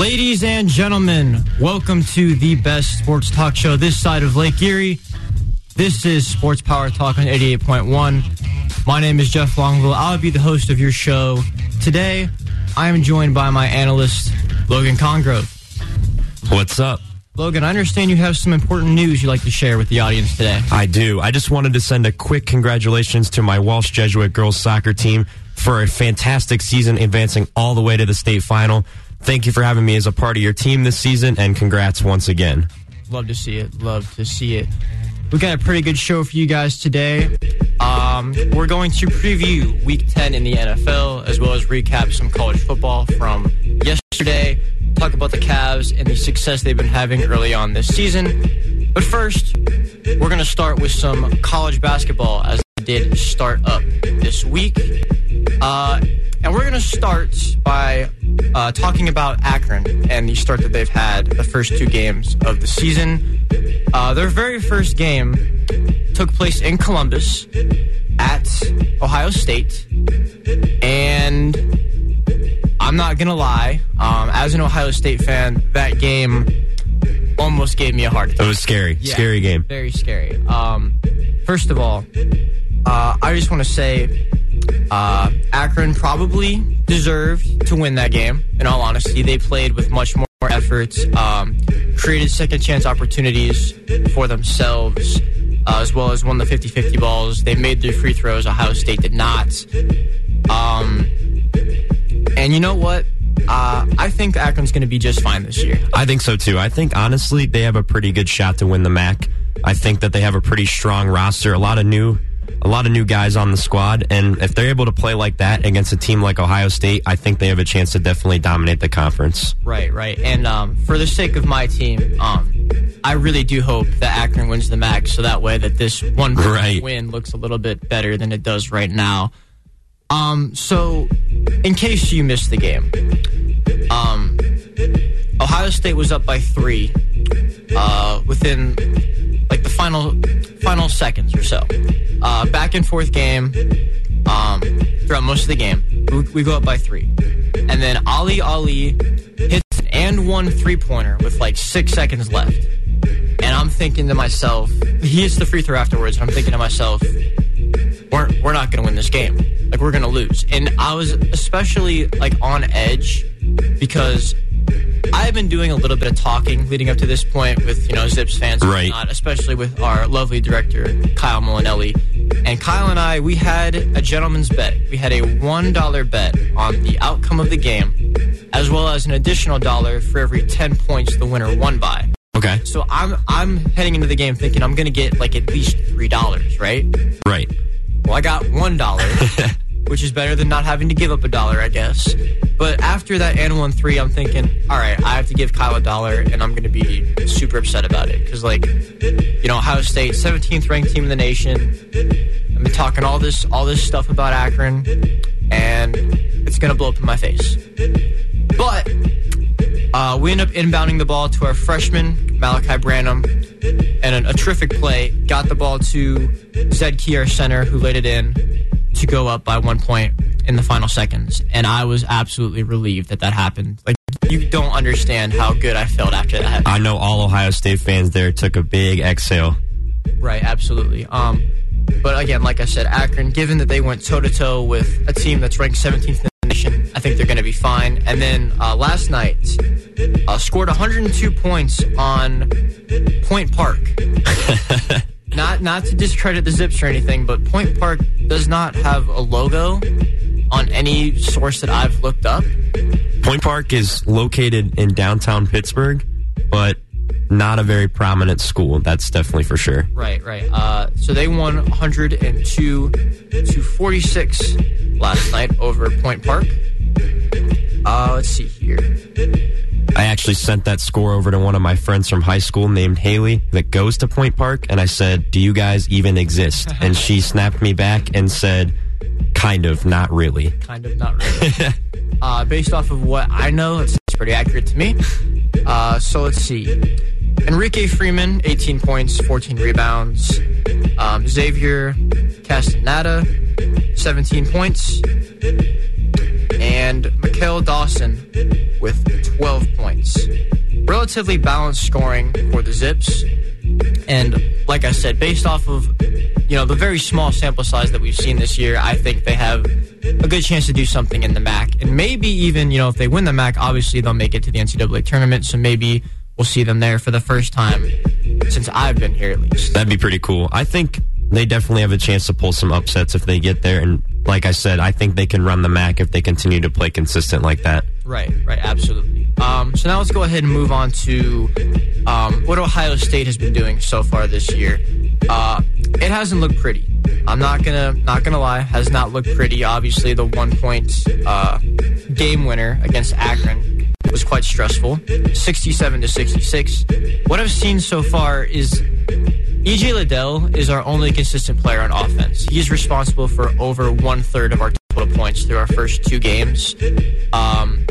Ladies and gentlemen, welcome to the best sports talk show this side of Lake Erie. This is Sports Power Talk on 88.1. My name is Jeff Longville. I'll be the host of your show. Today, I am joined by my analyst, Logan Congrove. What's up? Logan, I understand you have some important news you'd like to share with the audience today. I do. I just wanted to send a quick congratulations to my Walsh Jesuit girls soccer team for a fantastic season, advancing all the way to the state final. Thank you for having me as a part of your team this season, and congrats once again. Love to see it. Love to see it. We got a pretty good show for you guys today. Um, we're going to preview Week 10 in the NFL, as well as recap some college football from yesterday. Talk about the Cavs and the success they've been having early on this season. But first, we're going to start with some college basketball, as they did start up this week. Uh, and we're going to start by uh, talking about Akron and the start that they've had the first two games of the season. Uh, their very first game took place in Columbus at Ohio State. And I'm not going to lie, um, as an Ohio State fan, that game almost gave me a heart attack. It was scary. Yeah, Scary game. Very scary. Um, first of all, uh, I just want to say uh, Akron probably deserved to win that game. In all honesty, they played with much more effort, um, created second chance opportunities for themselves, uh, as well as won the 50 50 balls. They made their free throws. Ohio State did not. Um, and you know what? Uh, I think Akron's going to be just fine this year. I think so too. I think honestly they have a pretty good shot to win the MAC. I think that they have a pretty strong roster, a lot of new a lot of new guys on the squad and if they're able to play like that against a team like Ohio State, I think they have a chance to definitely dominate the conference. Right, right. And um, for the sake of my team, um, I really do hope that Akron wins the MAC so that way that this one Right. win looks a little bit better than it does right now. Um, so, in case you missed the game, um, Ohio State was up by three uh, within like the final final seconds or so. Uh, back and forth game um, throughout most of the game. We, we go up by three, and then Ali Ali hits an and one three pointer with like six seconds left, and I'm thinking to myself, he hits the free throw afterwards. And I'm thinking to myself, we're we're not to win this game. Like we're to lose. And I was especially like on edge because I've been doing a little bit of talking leading up to this point with you know Zips fans, Right. whatnot, especially with our lovely director Kyle Molinelli. And Kyle and I, we had a gentleman's bet. We had a one dollar bet on the outcome of the game, as well as an additional dollar for every ten points the winner won by. Okay. So I'm I'm heading into the game thinking I'm gonna get like at least three dollars, right? Right. Well, I got one dollar, which is better than not having to give up a dollar, I guess. But after that and one three, I'm thinking, all right, I have to give Kyle a dollar, and I'm going to be super upset about it because, like, you know, Ohio State, 17th ranked team in the nation. I've been talking all this all this stuff about Akron, and it's going to blow up in my face. But uh, we end up inbounding the ball to our freshman, Malachi Branham, and a, a terrific play. Got the ball to Zed Key, our center, who laid it in to go up by one point in the final seconds. And I was absolutely relieved that that happened. Like, you don't understand how good I felt after that. I know all Ohio State fans there took a big exhale. Right, absolutely. Um, but again, like I said, Akron, given that they went toe to toe with a team that's ranked 17th in the nation, I think they're going to be fine. And then uh, last night, uh, scored 102 points on Point Park. not not to discredit the Zips or anything, but Point Park does not have a logo on any source that I've looked up. Point Park is located in downtown Pittsburgh, but not a very prominent school. That's definitely for sure. Right, right. Uh, so they won 102 to 46 last night over Point Park. Uh, let's see here. I actually sent that score over to one of my friends from high school named Haley that goes to Point Park, and I said, Do you guys even exist? And she snapped me back and said, Kind of, not really. Kind of, not really. uh, based off of what I know, it's, pretty accurate to me. Uh, so let's see. Enrique Freeman, 18 points, 14 rebounds. Um, Xavier Castaneda, 17 points. And Mikael Dawson with 12 points. Relatively balanced scoring for the Zips. And like I said, based off of you know the very small sample size that we've seen this year, I think they have a good chance to do something in the MAC, and maybe even you know if they win the MAC, obviously they'll make it to the NCAA tournament. So maybe we'll see them there for the first time since I've been here at least. That'd be pretty cool. I think they definitely have a chance to pull some upsets if they get there. And like I said, I think they can run the MAC if they continue to play consistent like that. Right, right, absolutely. Um, so now let's go ahead and move on to um, what Ohio State has been doing so far this year. Uh, it hasn't looked pretty. I'm not gonna not gonna lie, has not looked pretty. Obviously, the one point uh, game winner against Akron was quite stressful, 67 to 66. What I've seen so far is EJ Liddell is our only consistent player on offense. He's responsible for over one third of our total points through our first two games. Um,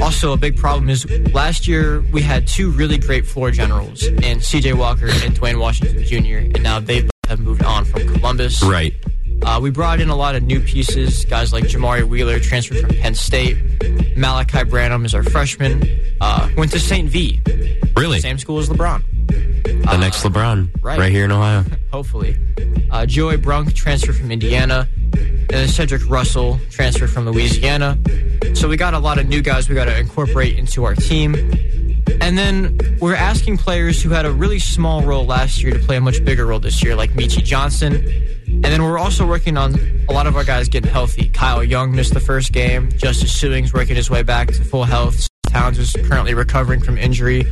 also, a big problem is last year we had two really great floor generals in CJ Walker and Duane Washington Jr., and now they have moved on from Columbus. Right. Uh, we brought in a lot of new pieces, guys like Jamari Wheeler, transferred from Penn State. Malachi Branham is our freshman. Uh, went to St. V. Really? Same school as LeBron. The uh, next LeBron. Right. right here in Ohio. Hopefully. Uh, Joey Brunk transferred from Indiana. And then Cedric Russell transferred from Louisiana. So we got a lot of new guys we got to incorporate into our team. And then we're asking players who had a really small role last year to play a much bigger role this year, like Meechie Johnson. And then we're also working on a lot of our guys getting healthy. Kyle Young missed the first game. Justice Sueing's working his way back to full health. Towns is currently recovering from injury.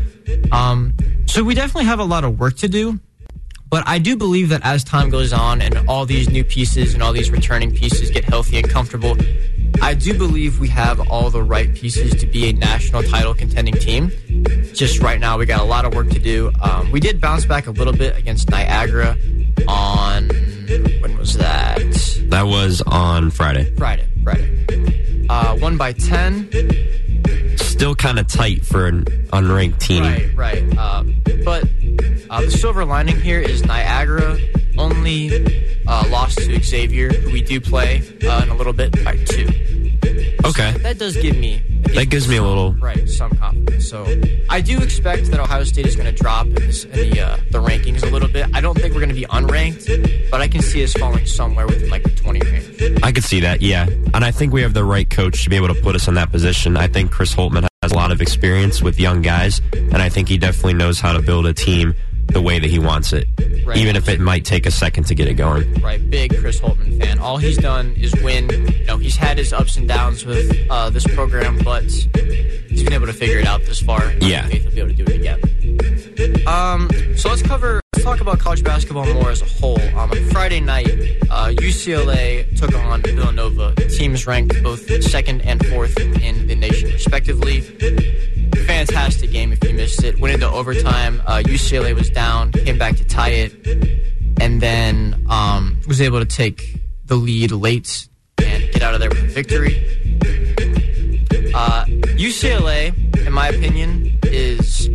Um, so we definitely have a lot of work to do. But I do believe that as time goes on and all these new pieces and all these returning pieces get healthy and comfortable, I do believe we have all the right pieces to be a national title contending team. Just right now, we got a lot of work to do. Um, we did bounce back a little bit against Niagara on when was that? That was on Friday. Friday, Friday. Uh, won by ten still kind of tight for an unranked team. Right, right. Um, but uh, the silver lining here is Niagara only uh, lost to Xavier, who we do play uh, in a little bit by two. Okay, so that does give me that gives me a little right some confidence. So I do expect that Ohio State is going to drop in, this, in the uh, the rankings a little bit. I don't think we're going to be unranked, but I can see us falling somewhere within like the twenty range. I could see that, yeah, and I think we have the right coach to be able to put us in that position. I think Chris Holtmann has a lot of experience with young guys, and I think he definitely knows how to build a team the way that he wants it, right. even if it might take a second to get it going. Right, big Chris Holtmann fan. All he's done is win. You know, he's had his ups and downs with uh, this program, but he's been able to figure it out this far. Yeah, he'll be able to do it again. Um, so let's cover. Let's talk about college basketball more as a whole. Um, on Friday night, uh, UCLA took on Villanova. Teams ranked both second and fourth in the nation, respectively fantastic game if you missed it. Went into overtime. Uh, UCLA was down, came back to tie it, and then um, was able to take the lead late and get out of there with a victory. Uh, UCLA, in my opinion, is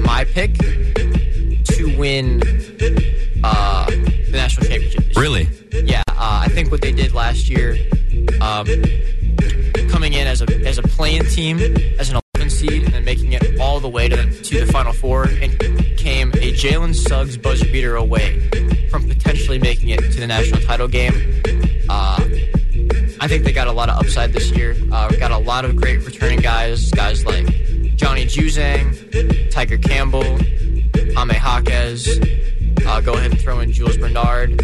my pick to win uh, the national championship. Really? Yeah, uh, I think what they did last year, um, coming in as a as a play-in team, as an seed and then making it all the way to, to the Final Four and came a Jalen Suggs buzzer beater away from potentially making it to the national title game. Uh, I think they got a lot of upside this year. Uh, got a lot of great returning guys, guys like Johnny Juzang, Tiger Campbell, Jaime Jaquez. Uh, go ahead and throw in Jules Bernard.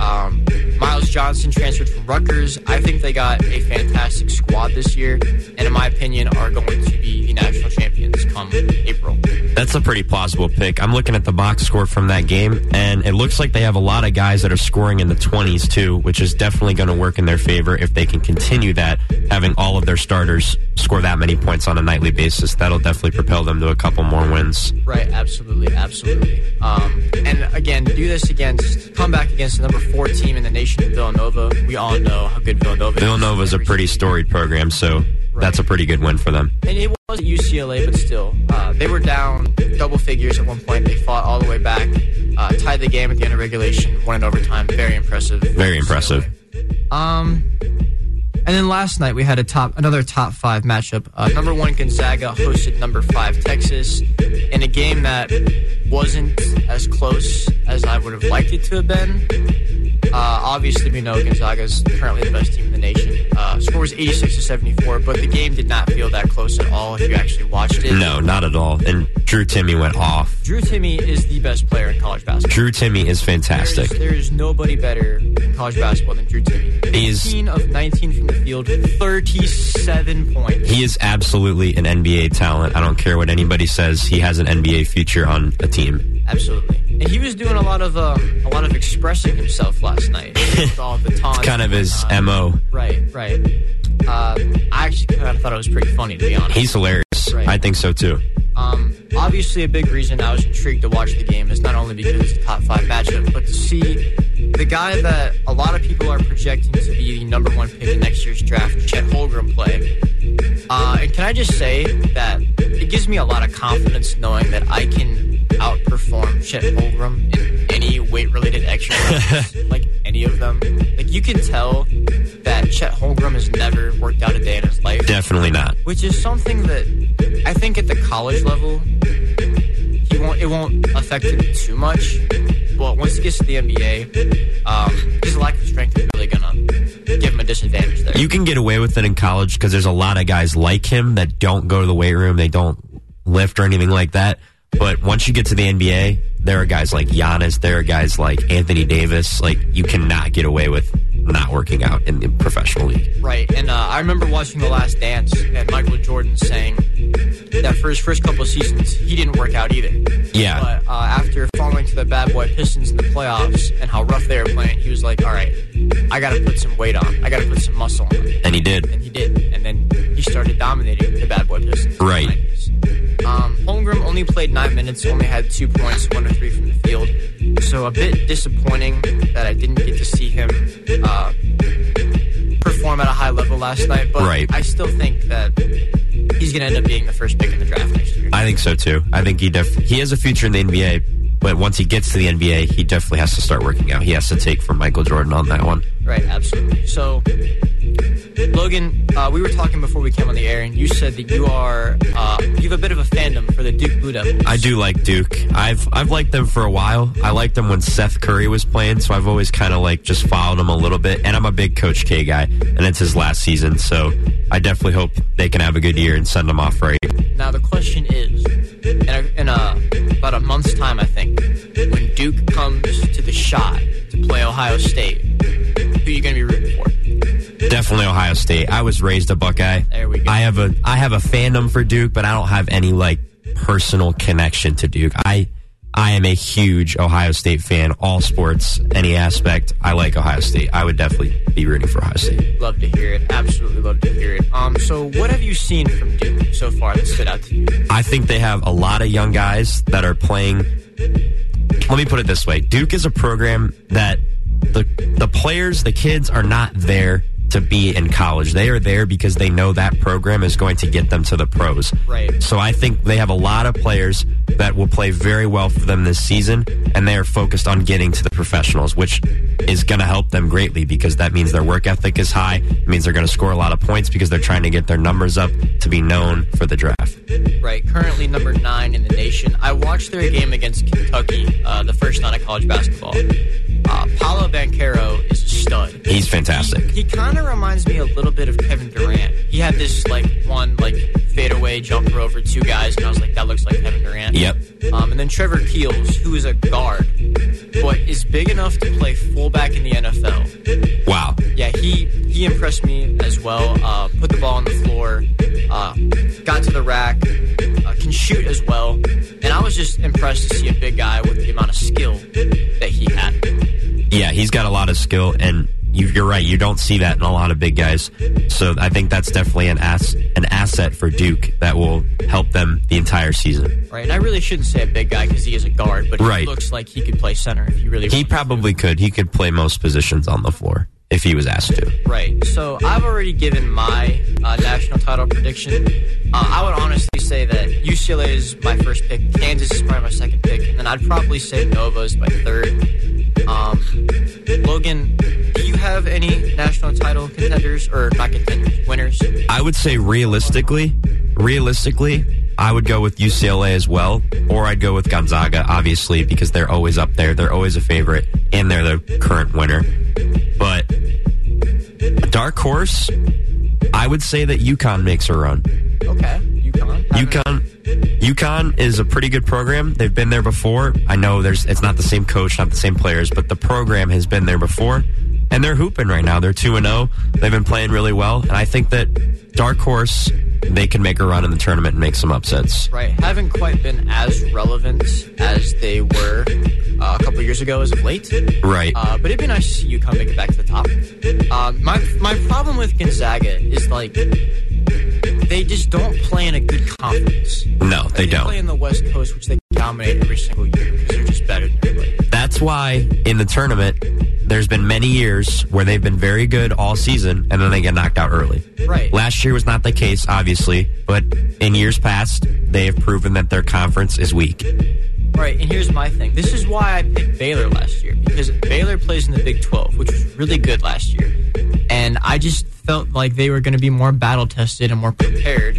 Um, Myles Johnson transferred from Rutgers. I think they got a fantastic squad this year, and in my opinion, are going to be the national champions come April. That's a pretty plausible pick. I'm looking at the box score from that game, and it looks like they have a lot of guys that are scoring in the 20s too, which is definitely going to work in their favor if they can continue that, having all of their starters score that many points on a nightly basis. That'll definitely propel them to a couple more wins. Right, absolutely, absolutely. Um, and again, do this against, come back against the number four team in the nation, Villanova. We all know how good Villanova Villanova is. a pretty storied program, so right. that's a pretty good win for them. And it was UCLA, but still, uh, they were down double figures at one point. They fought all the way back, uh, tied the game at the end of regulation, won in overtime. Very impressive. Very impressive. Um, And then last night we had a top another top five matchup. Uh, number one Gonzaga hosted number five Texas in a game that wasn't as close as I would have liked it to have been. Uh, obviously, we know Gonzaga is currently the best team in the nation. Uh, score was 86 to 74, but the game did not feel that close at all if you actually watched it. No, not at all. And Drew Timme went off. Drew Timme is the best player in college basketball. Drew Timme is fantastic. There's, there's nobody better in college basketball than Drew Timme. He's 18 of 19 from the field, 37 points. he is absolutely an NBA talent. I don't care what anybody says. He has an NBA future on a team. Absolutely. And he was doing a lot of um, a lot of expressing himself last night. with all the taunts Kind of his whatnot. mo. Right, right. Uh, I actually kind of thought it was pretty funny, to be honest. He's hilarious. Right. I think so too. Um, obviously, a big reason I was intrigued to watch the game is not only because it's a top five matchup, but to see the guy that a lot of people are projecting to be the number one pick in next year's draft, Chet Holmgren, play. Uh, and can I just say that it gives me a lot of confidence knowing that I can outperform Chet Holmgren in any weight-related exercise, like any of them. Like you can tell that Chet Holmgren has never worked out a day in his life Definitely not. which is something that I think at the college level he won't it won't affect him too much. But once he gets to the NBA, um, his lack of strength is really gonna give him a disadvantage there. You can get away with it in college because there's a lot of guys like him that don't go to the weight room, they don't lift or anything like that. But once you get to the NBA, there are guys like Giannis, there are guys like Anthony Davis. Like you cannot get away with not working out in the professional league. right, and uh, I remember watching The Last Dance and Michael Jordan saying that for his first couple of seasons he didn't work out either. Yeah. But uh, after falling to the bad boy Pistons in the playoffs and how rough they were playing, he was like, "All right, I got to put some weight on. I got to put some muscle on." And he did. and he did. And then he started dominating the bad boy Pistons. Right. Um, Holmgren only played nine minutes, only had two points, one or three from the field. So a bit disappointing that I didn't get to see him uh, perform at a high level last night. But Right. I still think that he's going to end up being the first pick in the draft next year. I think so too. I think he def- he has a future in the NBA, but once he gets to the NBA, he definitely has to start working out. He has to take from Michael Jordan on that one. Right, absolutely. So, Logan, uh, we were talking before we came on the air, and you said that you are uh, you have a bit of a fandom for the Duke Blue Devils. I do like Duke. I've I've liked them for a while. I liked them when Seth Curry was playing, so I've always kind of like just followed them a little bit. And I'm a big Coach K guy, and it's his last season, so I definitely hope they can have a good year and send them off right. Now the question is, in, a, in a, about a month's time, I think, when Duke comes to the Schott to play Ohio State, Definitely Ohio State. I was raised a Buckeye. There we go. I have a I have a fandom for Duke, but I don't have any like personal connection to Duke. I I am a huge Ohio State fan. All sports, any aspect, I like Ohio State. I would definitely be rooting for Ohio State. Love to hear it. Absolutely love to hear it. Um, so what have you seen from Duke so far that stood out to you? I think they have a lot of young guys that are playing. Let me put it this way: Duke is a program that the the players, the kids, are not there to be in college. They are there because they know that program is going to get them to the pros. Right. So I think they have a lot of players that will play very well for them this season, and they are focused on getting to the professionals, which is going to help them greatly because that means their work ethic is high. It means they're going to score a lot of points because they're trying to get their numbers up to be known for the draft. Right, currently number nine in the nation. I watched their game against Kentucky, uh, the first night of college basketball. Uh, Paolo Banchero is a stud. He's fantastic. He kind of reminds me a little bit of Kevin Durant. He had this like one like fadeaway jumper over two guys, and I was like, that looks like Kevin Durant. Yep. Um, and then Trevor Keels, who is a guard, but is big enough to play fullback in the NFL. Wow. Yeah, he he impressed me as well. Uh, put the ball on the floor, uh, got to the rack, uh, can shoot as well, and I was just impressed to see a big guy with the amount of skill that he had. Yeah, he's got a lot of skill, and you're right. You don't see that in a lot of big guys. So I think that's definitely an ass an asset for Duke that will help them the entire season. Right, and I really shouldn't say a big guy because he is a guard, but he Right. looks like he could play center if he really. He probably could. He could play most positions on the floor if he was asked to. to. Right. So I've already given my uh, national title prediction. Uh, I would honestly say that UCLA is my first pick, Kansas is probably my second pick, and then I'd probably say Nova is my third. Um, Logan, do you have any national title contenders or not contenders, winners? I would say realistically, realistically, I would go with UCLA as well, or I'd go with Gonzaga, obviously, because they're always up there. They're always a favorite, and they're the current winner. But dark horse, I would say that UConn makes a run. Okay, UConn. UConn, UConn is a pretty good program. They've been there before. I know there's it's not the same coach, not the same players, but the program has been there before, and they're hooping right now. They're two and zero. They've been playing really well, and I think that dark horse they can make a run in the tournament and make some upsets. Right, haven't quite been as relevant as they were uh, a couple years ago as of late. Right. Uh, but it'd be nice to see UConn make it back to the top. Um, my my problem with Gonzaga is like they just don't play in a good conference. No, they, they don't. play in the West Coast, which they dominate every single year because they're just better than everybody. That's why in the tournament, there's been many years where they've been very good all season and then they get knocked out early. Right. Last year was not the case, obviously, but in years past, they have proven that their conference is weak. Right, and here's my thing. This is why I picked Baylor last year because Baylor plays in the Big 12, which was really good last year. And I just felt like they were going to be more battle tested and more prepared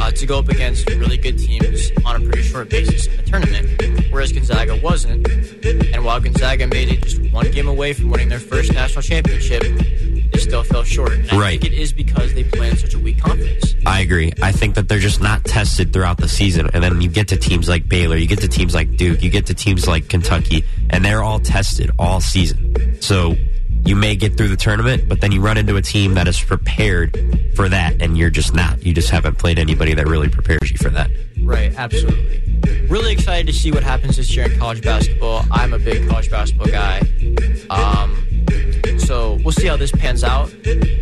uh, to go up against really good teams on a pretty short basis in the tournament, whereas Gonzaga wasn't. And while Gonzaga made it just one game away from winning their first national championship, they still fell short. And I Right. think it is because they play in such a weak conference. I agree. I think that they're just not tested throughout the season. And then you get to teams like Baylor, you get to teams like Duke, you get to teams like Kentucky, and they're all tested all season. So you may get through the tournament, but then you run into a team that is prepared for that, and you're just not. You just haven't played anybody that really prepares you for that. Right, absolutely. Really excited to see what happens this year in college basketball. I'm a big college basketball guy. Um, so we'll see how this pans out.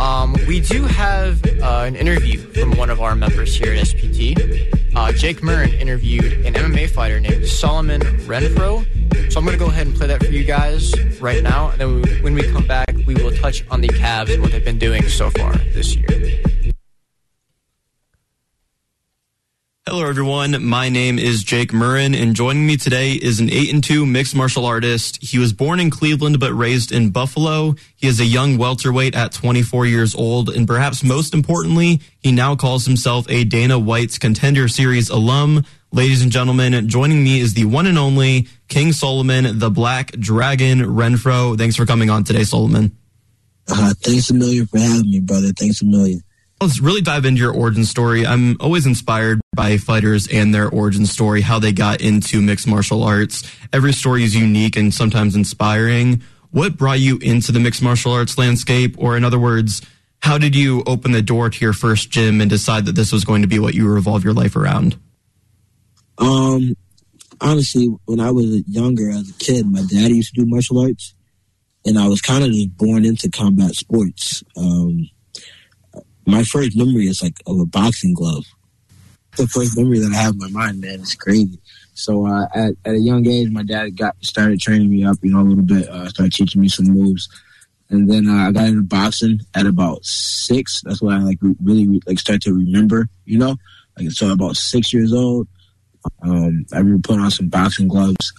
Um, we do have uh, an interview from one of our members here at SPT. Uh, Jake Murren interviewed an MMA fighter named Solomon Renfro. So I'm going to go ahead and play that for you guys right now. And then we, when we come back, we will touch on the Cavs and what they've been doing so far this year. Hello, everyone. My name is Jake Murren, and joining me today is an 8 and 2 mixed martial artist. He was born in Cleveland but raised in Buffalo. He is a young welterweight at 24 years old, and perhaps most importantly, he now calls himself a Dana White's Contender Series alum. Ladies and gentlemen, joining me is the one and only King Solomon, the Black Dragon Renfro. Thanks for coming on today, Solomon. Uh, thanks a million for having me, brother. Thanks a million. Let's really dive into your origin story. I'm always inspired by fighters and their origin story, how they got into mixed martial arts. Every story is unique and sometimes inspiring. What brought you into the mixed martial arts landscape? Or, in other words, how did you open the door to your first gym and decide that this was going to be what you revolve your life around? Um, honestly, when I was younger as a kid, my dad used to do martial arts, and I was kind of just born into combat sports. Um, my first memory is like of a boxing glove. The first memory that I have in my mind, man, it's crazy. So uh, at, at a young age, my dad got started training me up, you know, a little bit. Uh, started teaching me some moves, and then uh, I got into boxing at about six. That's when I like really like start to remember, you know, like so about six years old. Um, I remember putting on some boxing gloves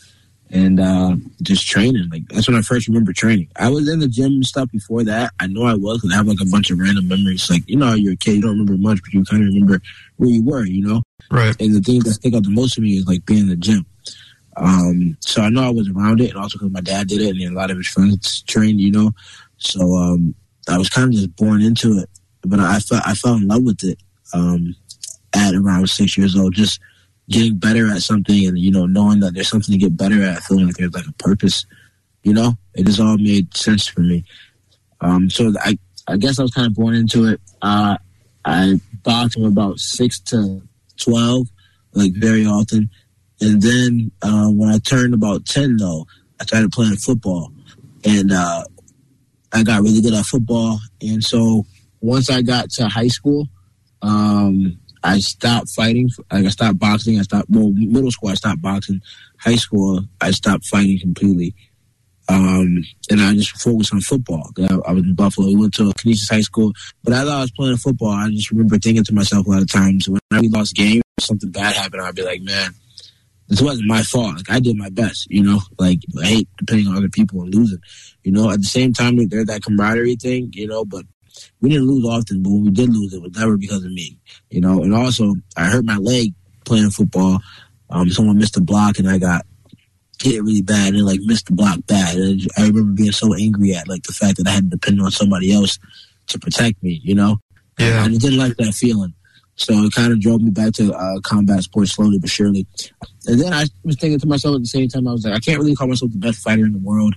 and uh, just training. Like that's when I first remember training. I was in the gym and stuff before that. I know I was because I have like a bunch of random memories. Like you know, you're a kid, you don't remember much, but you kind of remember where you were. You know, Right. and the things that stick out the most to me is like being in the gym. Um, so I know I was around it, and also because my dad did it, and a lot of his friends trained. You know, so um, I was kind of just born into it. But I fell I fell in love with it um, at around six years old. Just getting better at something, and you know, knowing that there's something to get better at, feeling like there's like a purpose. You know, it just all made sense for me. Um, so I I guess I was kind of born into it. Uh, I boxed from about six to twelve, like very often. And then uh, when I turned about ten, though, I started playing football, and uh, I got really good at football. And so once I got to high school, um, I stopped fighting. Like I stopped boxing. I stopped. Well, middle school I stopped boxing. High school I stopped fighting completely. Um, and I just focused on football. I, I was in Buffalo. We went to Canisius High School, but as I was playing football, I just remember thinking to myself a lot of times when we lost games, something bad happened, I'd be like, man, this wasn't my fault. Like I did my best, you know. Like I hate depending on other people and losing, you know. At the same time, there's that camaraderie thing, you know. But we didn't lose often, but when we did lose, it was never because of me, you know. And also, I hurt my leg playing football. Um, someone missed a block, and I got hit really bad and like missed the block bad. And I remember being so angry at like the fact that I had to depend on somebody else to protect me, you know. Yeah. And I didn't like that feeling. So it kind of drove me back to uh, combat sports slowly but surely. And then I was thinking to myself at the same time, I was like, I can't really call myself the best fighter in the world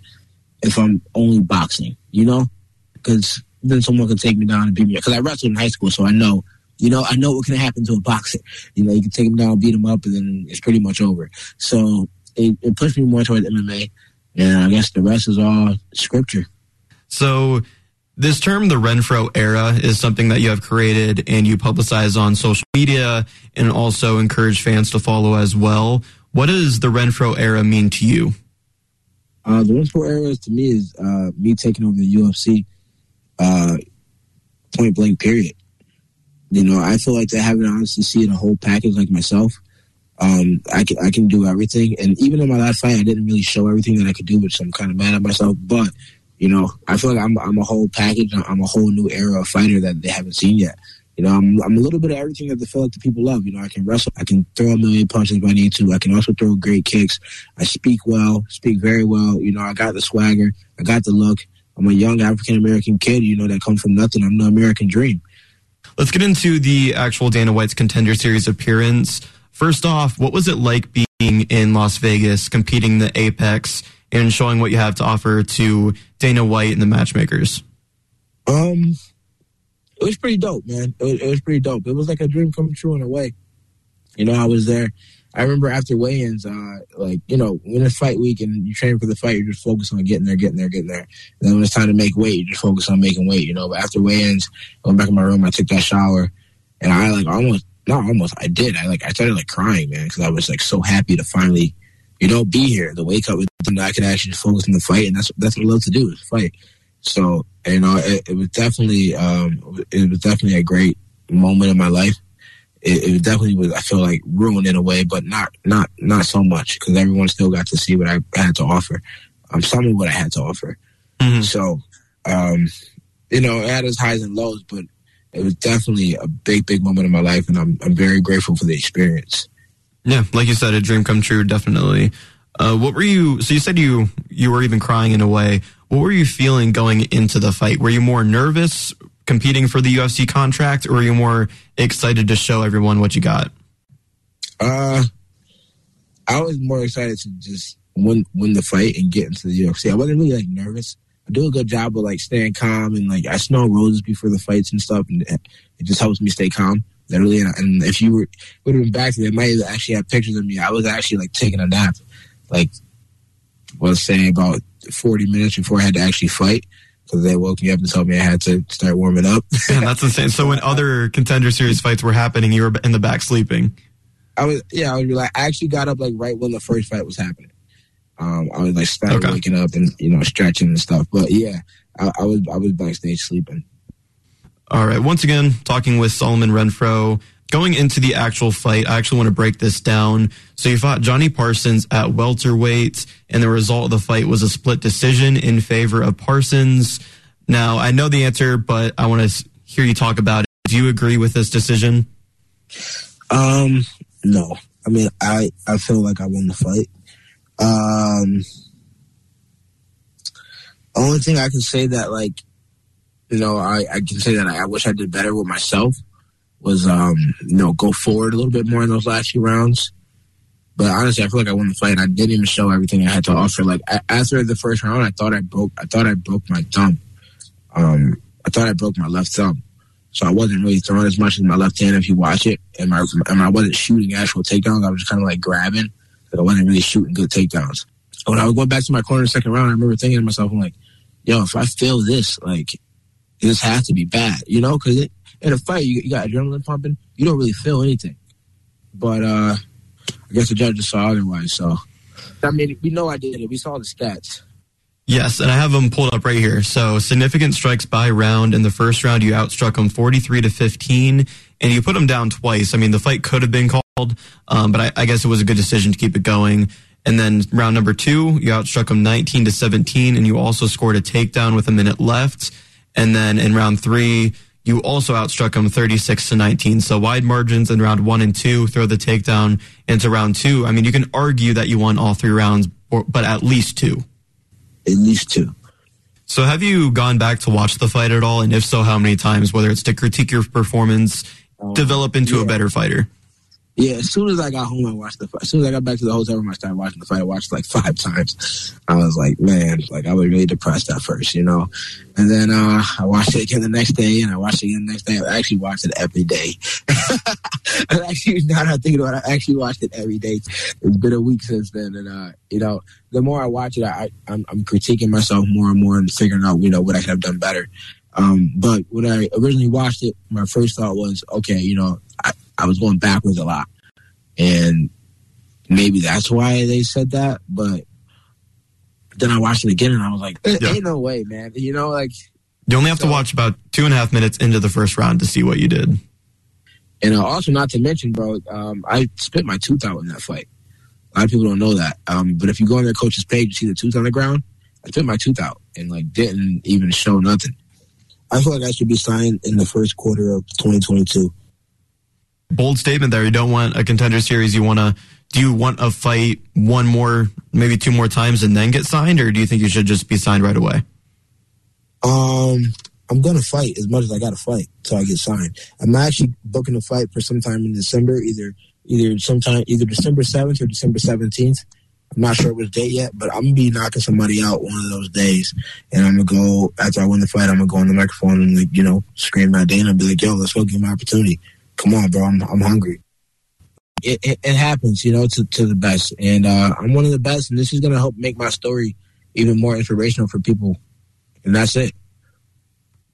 if I'm only boxing, you know? Because then someone can take me down and beat me. Because I wrestled in high school, so I know, you know, I know what can happen to a boxer. You know, you can take him down, beat him up, and then it's pretty much over. So it, it pushed me more towards MMA. And I guess the rest is all scripture. So this term, the Renfro era, is something that you have created and you publicize on social media and also encourage fans to follow as well. What does the Renfro era mean to you? Uh, the Renfro era to me is uh, me taking over the UFC uh, point blank period. You know, I feel like they haven't honestly seen a whole package like myself. Um, I can I can do everything, and even in my last fight, I didn't really show everything that I could do, which I'm kind of mad at myself. But you know, I feel like I'm I'm a whole package. I'm a whole new era of fighter that they haven't seen yet. You know, I'm I'm a little bit of everything that they feel like the people love. You know, I can wrestle, I can throw a million punches if I need to. I can also throw great kicks. I speak well, speak very well. You know, I got the swagger, I got the look. I'm a young African American kid. You know, that comes from nothing. I'm the American dream. Let's get into the actual Dana White's Contender Series appearance. First off, what was it like being in Las Vegas, competing the Apex, and showing what you have to offer to Dana White and the matchmakers? Um, it was pretty dope, man. It was, it was pretty dope. It was like a dream come true in a way. You know, I was there. I remember after weigh-ins, uh, like you know, when it's fight week and you train for the fight, you're just focused on getting there, getting there, getting there. And then when it's time to make weight, you just focus on making weight. You know, but after weigh-ins, I went back in my room, I took that shower, and I like almost, not almost, I did. I like, I started like crying, man, because I was like so happy to finally, you know, be here, to wake up with I could actually focus on the fight, and that's that's what I love to do is fight. So you know, it, it was definitely, um, it was definitely a great moment in my life it, it, definitely was. I feel like ruined in a way, but not not not so much because everyone still got to see what I had to offer. Um, some of what I had to offer. Mm-hmm. So, um, you know, it had its highs and lows, but it was definitely a big, big moment in my life, and I'm I'm very grateful for the experience. Yeah, like you said, a dream come true, definitely. Uh, what were you? So you said you you were even crying in a way. What were you feeling going into the fight? Were you more nervous? Competing for the UFC contract, or are you more excited to show everyone what you got? Uh, I was more excited to just win win the fight and get into the UFC. I wasn't really like nervous. I do a good job of like staying calm and like I smell roses before the fights and stuff, and it just helps me stay calm. Literally, and if you were would have been back there, might have actually have pictures of me. I was actually like taking a nap, like was saying about forty minutes before I had to actually fight because they woke me up and told me I had to start warming up. yeah, that's insane. So when other contender series fights were happening, you were in the back sleeping. I was, yeah, I was like, I actually got up like right when the first fight was happening. Um, I was like started okay. waking up and you know stretching and stuff. But yeah, I, I was I was backstage sleeping. All right. Once again, talking with Solomon Renfro. Going into the actual fight, I actually want to break this down. So you fought Johnny Parsons at welterweight, and the result of the fight was a split decision in favor of Parsons. Now, I know the answer, but I want to hear you talk about it. Do you agree with this decision? Um, no. I mean, I, I feel like I won the fight. Um, only thing I can say that, like, you know, I, I can say that I, I wish I did better with myself was um, you know go forward a little bit more in those last few rounds. But honestly, I feel like I won the fight. I didn't even show everything I had to offer. Like after the first round, I thought I broke. I thought I broke my thumb. Um, I thought I broke my left thumb. So I wasn't really throwing as much as my left hand if you watch it, and my and I wasn't shooting actual takedowns. I was just kind of like grabbing, but I wasn't really shooting good takedowns. When I going back to my corner second round, I remember thinking to myself, I'm like, yo, if I fail this, like, this has to be bad, you know? Because in a fight, you, you got adrenaline pumping. You don't really feel anything. But uh, I guess the judges saw otherwise. So, I mean, we know I did it. We saw the stats. Yes, and I have them pulled up right here. So, significant strikes by round. In the first round, you outstruck him 43 to 15, and you put him down twice. I mean, the fight could have been called. um, but I, I guess it was a good decision to keep it going. And then round number two, you outstruck him 19 to 17, and you also scored a takedown with a minute left. And then in round three, you also outstruck him 36 to 19. So wide margins in round one and two, throw the takedown into round two. I mean, you can argue that you won all three rounds, but at least two. At least two. So have you gone back to watch the fight at all? And if so, how many times, whether it's to critique your performance, um, develop into yeah. a better fighter? Yeah, as soon as I got home, I watched the fight. As soon as I got back to the hotel room, I started watching the fight. I watched like five times. I was like, man, like I was really depressed at first, you know. And then uh, I watched it again the next day, and I watched it again the next day. I actually watched it every day. I actually, now that I think about it, I actually watched it every day. It's been a week since then, and uh, you know, the more I watch it, I, I'm, I'm critiquing myself more and more and figuring out, you know, what I could have done better. Um, but when I originally watched it, my first thought was, okay, you know, I, I was going backwards a lot. And maybe that's why they said that. But then I watched it again and I was like, yeah. ain't no way, man. You know, like. You only have so, to watch about two and a half minutes into the first round to see what you did. And uh, also, not to mention, bro, um, I spit my tooth out in that fight. A lot of people don't know that. Um, but if you go on their coach's page, you see the tooth on the ground. I spit my tooth out and like didn't even show nothing. I feel like I should be signed in the first quarter of 2022 bold statement there. You don't want a contender series. You want to. Do you want a fight one more, maybe two more times, and then get signed, or do you think you should just be signed right away? Um, I'm gonna fight as much as I gotta fight till I get signed. I'm actually booking a fight for sometime in December, either either sometime either December seventh or December seventeenth. I'm not sure which date yet, but I'm gonna be knocking somebody out one of those days, and I'm gonna go after I win the fight. I'm gonna go on the microphone and like you know scream my day and be like, "Yo, let's go get my opportunity." Come on, bro, I'm, I'm hungry. It, it, it, happens, you know, to, to the best. And uh, I'm one of the best, and this is going to help make my story even more inspirational for people. And that's it.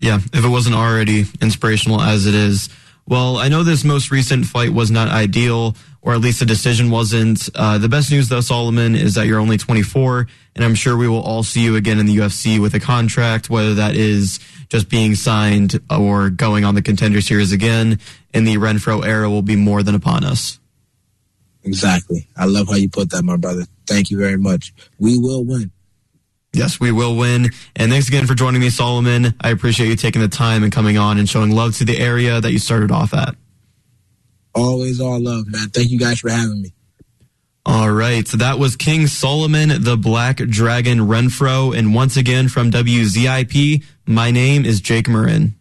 Yeah, if it wasn't already inspirational as it is. Well, I know this most recent fight was not ideal, or at least the decision wasn't. Uh, the best news, though, Solomon, is that you're only 24, and I'm sure we will all see you again in the UFC with a contract, whether that is just being signed or going on the contender series again in the Renfro era will be more than upon us. Exactly. I love how you put that, my brother. Thank you very much. We will win. Yes, we will win. And thanks again for joining me, Solomon. I appreciate you taking the time and coming on and showing love to the area that you started off at. Always all love, man. Thank you guys for having me. All right. So that was King Solomon, the Black Dragon Renfro. And once again from WZIP, my name is Jake Marin.